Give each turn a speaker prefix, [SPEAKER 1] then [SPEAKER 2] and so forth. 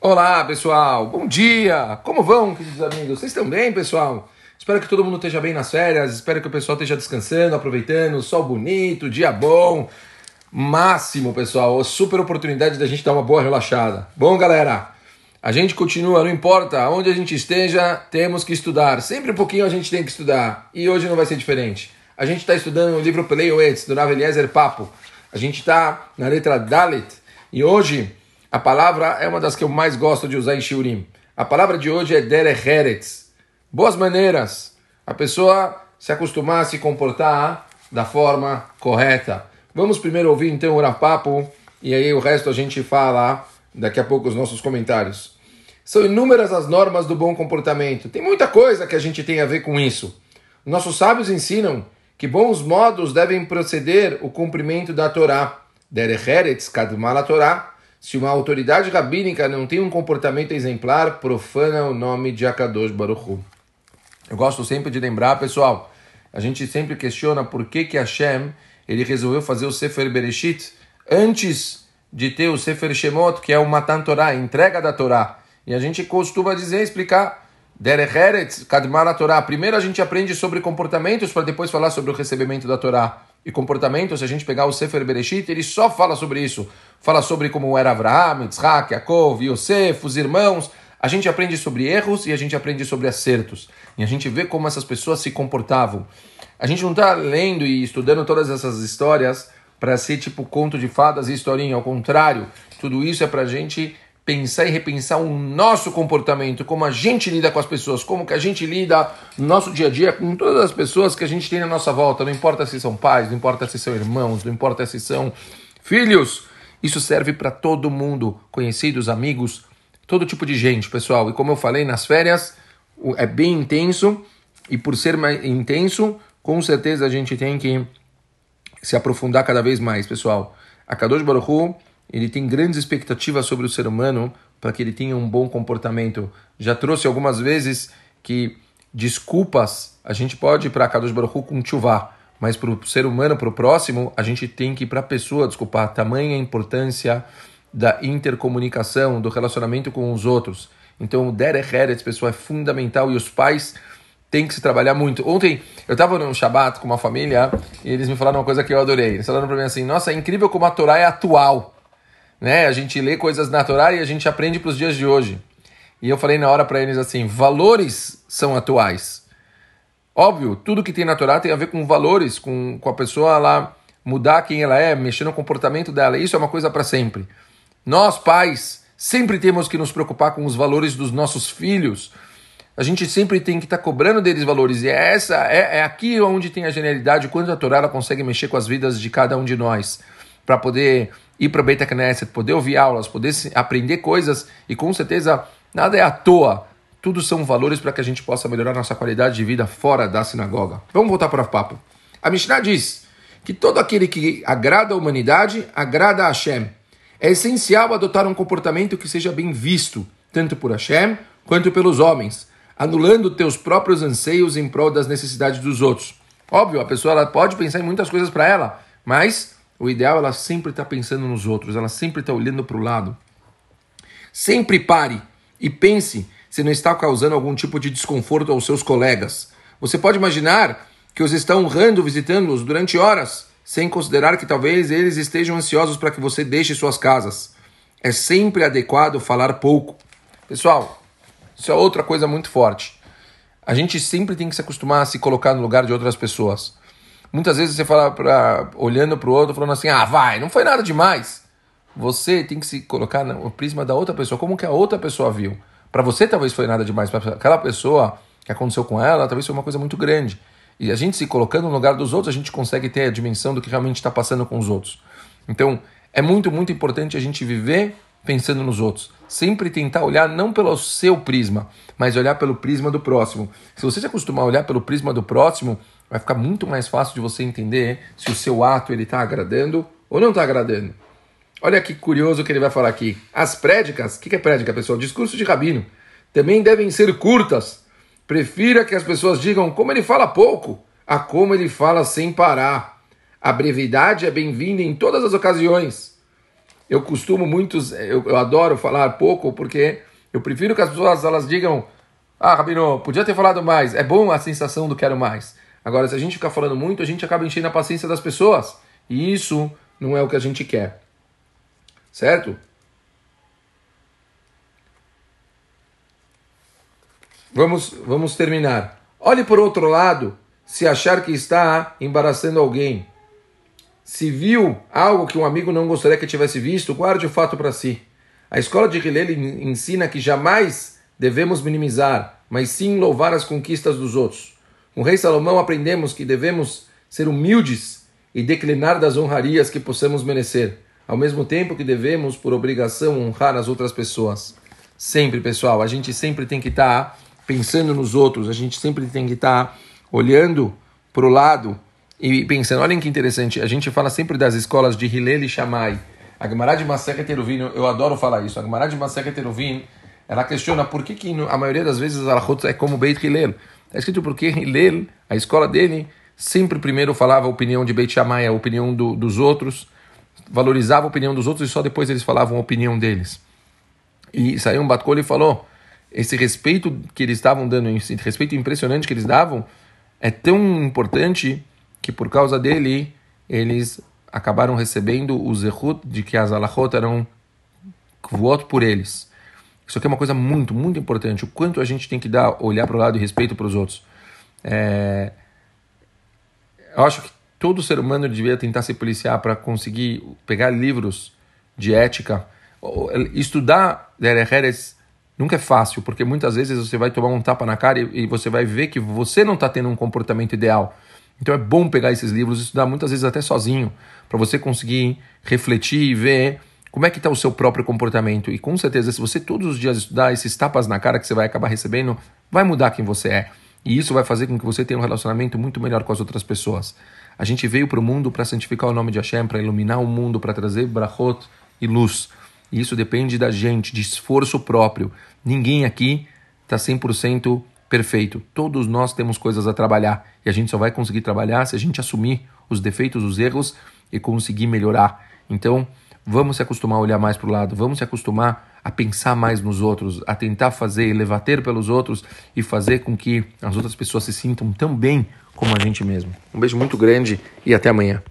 [SPEAKER 1] Olá, pessoal. Bom dia. Como vão, queridos amigos? Vocês estão bem, pessoal? Espero que todo mundo esteja bem nas férias. Espero que o pessoal esteja descansando, aproveitando. Sol bonito, dia bom. Máximo, pessoal. Super oportunidade da gente dar uma boa relaxada. Bom, galera. A gente continua, não importa onde a gente esteja, temos que estudar. Sempre um pouquinho a gente tem que estudar. E hoje não vai ser diferente. A gente está estudando o livro Peleioetz, do Rav Papo. A gente está na letra Dalit. E hoje a palavra é uma das que eu mais gosto de usar em Shiurim. A palavra de hoje é Derecheretz. Boas maneiras. A pessoa se acostumar a se comportar da forma correta. Vamos primeiro ouvir então o Rapapo e aí o resto a gente fala daqui a pouco os nossos comentários. São inúmeras as normas do bom comportamento. Tem muita coisa que a gente tem a ver com isso. Nossos sábios ensinam que bons modos devem proceder o cumprimento da Torá. Derecheretz kadmal Torá se uma autoridade rabínica não tem um comportamento exemplar, profana o nome de Akadosh Baruch Hu. Eu gosto sempre de lembrar, pessoal, a gente sempre questiona por que que Hashem ele resolveu fazer o Sefer Bereshit antes de ter o Sefer Shemot, que é o Matan Torah, a entrega da Torá. E a gente costuma dizer, explicar, Derecheretz, Kadmar Torá. Primeiro a gente aprende sobre comportamentos para depois falar sobre o recebimento da Torá e comportamento, se a gente pegar o Sefer Bereshit, ele só fala sobre isso. Fala sobre como era Abraham, Yitzhak, Yaakov, Yosef, os irmãos. A gente aprende sobre erros e a gente aprende sobre acertos. E a gente vê como essas pessoas se comportavam. A gente não está lendo e estudando todas essas histórias para ser tipo conto de fadas e historinha. Ao contrário, tudo isso é para a gente pensar e repensar o nosso comportamento, como a gente lida com as pessoas, como que a gente lida no nosso dia a dia com todas as pessoas que a gente tem na nossa volta, não importa se são pais, não importa se são irmãos, não importa se são filhos. Isso serve para todo mundo, conhecidos, amigos, todo tipo de gente, pessoal. E como eu falei nas férias, é bem intenso e por ser mais intenso, com certeza a gente tem que se aprofundar cada vez mais, pessoal. A Kadosh Baruch Hu, ele tem grandes expectativas sobre o ser humano para que ele tenha um bom comportamento. Já trouxe algumas vezes que desculpas a gente pode ir para Kadosh Baruch Hu com chuvá, mas para o ser humano, para o próximo, a gente tem que ir para a pessoa desculpar. Tamanha importância da intercomunicação, do relacionamento com os outros. Então, o Derech pessoal, é fundamental e os pais têm que se trabalhar muito. Ontem eu estava no Shabat com uma família e eles me falaram uma coisa que eu adorei. Eles falaram para mim assim: Nossa, é incrível como a Torá é atual né? A gente lê coisas naturais e a gente aprende para os dias de hoje. E eu falei na hora para eles assim: valores são atuais. Óbvio, tudo que tem natural tem a ver com valores, com, com a pessoa lá mudar quem ela é, mexer no comportamento dela. Isso é uma coisa para sempre. Nós, pais, sempre temos que nos preocupar com os valores dos nossos filhos. A gente sempre tem que estar tá cobrando deles valores. E é essa é, é aqui onde tem a genialidade, quando a Torá ela consegue mexer com as vidas de cada um de nós, para poder ir para Beit Knesset, poder ouvir aulas, poder aprender coisas e com certeza nada é à toa. Tudo são valores para que a gente possa melhorar nossa qualidade de vida fora da sinagoga. Vamos voltar para o papo. A Mishnah diz que todo aquele que agrada a humanidade agrada a Hashem. É essencial adotar um comportamento que seja bem visto, tanto por Hashem quanto pelos homens, anulando teus próprios anseios em prol das necessidades dos outros. Óbvio, a pessoa ela pode pensar em muitas coisas para ela, mas o ideal é ela sempre está pensando nos outros, ela sempre está olhando para o lado. Sempre pare e pense se não está causando algum tipo de desconforto aos seus colegas. Você pode imaginar que os está honrando visitando-os durante horas, sem considerar que talvez eles estejam ansiosos para que você deixe suas casas. É sempre adequado falar pouco. Pessoal, isso é outra coisa muito forte. A gente sempre tem que se acostumar a se colocar no lugar de outras pessoas. Muitas vezes você fala para olhando para o outro, falando assim: "Ah, vai, não foi nada demais". Você tem que se colocar no prisma da outra pessoa, como que a outra pessoa viu. Para você talvez foi nada demais, para aquela pessoa que aconteceu com ela, talvez foi uma coisa muito grande. E a gente se colocando no lugar dos outros, a gente consegue ter a dimensão do que realmente está passando com os outros. Então, é muito, muito importante a gente viver pensando nos outros. Sempre tentar olhar não pelo seu prisma, mas olhar pelo prisma do próximo. Se você se acostumar a olhar pelo prisma do próximo, vai ficar muito mais fácil de você entender se o seu ato ele está agradando ou não está agradando. Olha que curioso que ele vai falar aqui. As prédicas, o que, que é prédica, pessoal? Discurso de rabino. Também devem ser curtas. Prefira que as pessoas digam como ele fala pouco, a como ele fala sem parar. A brevidade é bem-vinda em todas as ocasiões. Eu costumo muitos, eu, eu adoro falar pouco porque eu prefiro que as pessoas elas digam, ah, Rabino, podia ter falado mais. É bom a sensação do quero mais. Agora, se a gente ficar falando muito, a gente acaba enchendo a paciência das pessoas. E isso não é o que a gente quer. Certo? Vamos, vamos terminar. Olhe por outro lado, se achar que está embaraçando alguém. Se viu algo que um amigo não gostaria que tivesse visto, guarde o fato para si. A escola de Hillel ensina que jamais devemos minimizar, mas sim louvar as conquistas dos outros. Com o rei Salomão aprendemos que devemos ser humildes e declinar das honrarias que possamos merecer, ao mesmo tempo que devemos, por obrigação, honrar as outras pessoas. Sempre, pessoal, a gente sempre tem que estar tá pensando nos outros, a gente sempre tem que estar tá olhando para o lado e pensando. Olhem que interessante, a gente fala sempre das escolas de Hillel e Shammai a Gemara de Masechet Eruvin, eu adoro falar isso, a Gemara de Masechet Eruvin, ela questiona por que, que a maioria das vezes a Alachot é como Beit Hillel. Está escrito porque Hillel, a escola dele, sempre primeiro falava a opinião de Beit Shammai, a opinião do, dos outros, valorizava a opinião dos outros e só depois eles falavam a opinião deles. E saiu um Batkol e falou, esse respeito que eles estavam dando, esse respeito impressionante que eles davam, é tão importante que por causa dele eles acabaram recebendo o zehut de que as alachot eram voto por eles. Isso aqui é uma coisa muito, muito importante. O quanto a gente tem que dar, olhar para o lado e respeito para os outros. É... Eu acho que todo ser humano devia tentar se policiar para conseguir pegar livros de ética. Estudar Derecheres nunca é fácil, porque muitas vezes você vai tomar um tapa na cara e, você vai ver que você não está tendo um comportamento ideal. Então é bom pegar esses livros estudar muitas vezes até sozinho, para você conseguir refletir e ver como é que está o seu próprio comportamento. E com certeza, se você todos os dias estudar esses tapas na cara que você vai acabar recebendo, vai mudar quem você é. E isso vai fazer com que você tenha um relacionamento muito melhor com as outras pessoas. A gente veio para o mundo para santificar o nome de Hashem, para iluminar o mundo, para trazer brachot e luz. E isso depende da gente, de esforço próprio. Ninguém aqui está 100% perfeito. Todos nós temos coisas a trabalhar e a gente só vai conseguir trabalhar se a gente assumir os defeitos, os erros e conseguir melhorar. Então, vamos se acostumar a olhar mais para o lado, vamos se acostumar a pensar mais nos outros, a tentar fazer, levater pelos outros e fazer com que as outras pessoas se sintam tão bem como a gente mesmo. Um beijo muito grande e até amanhã.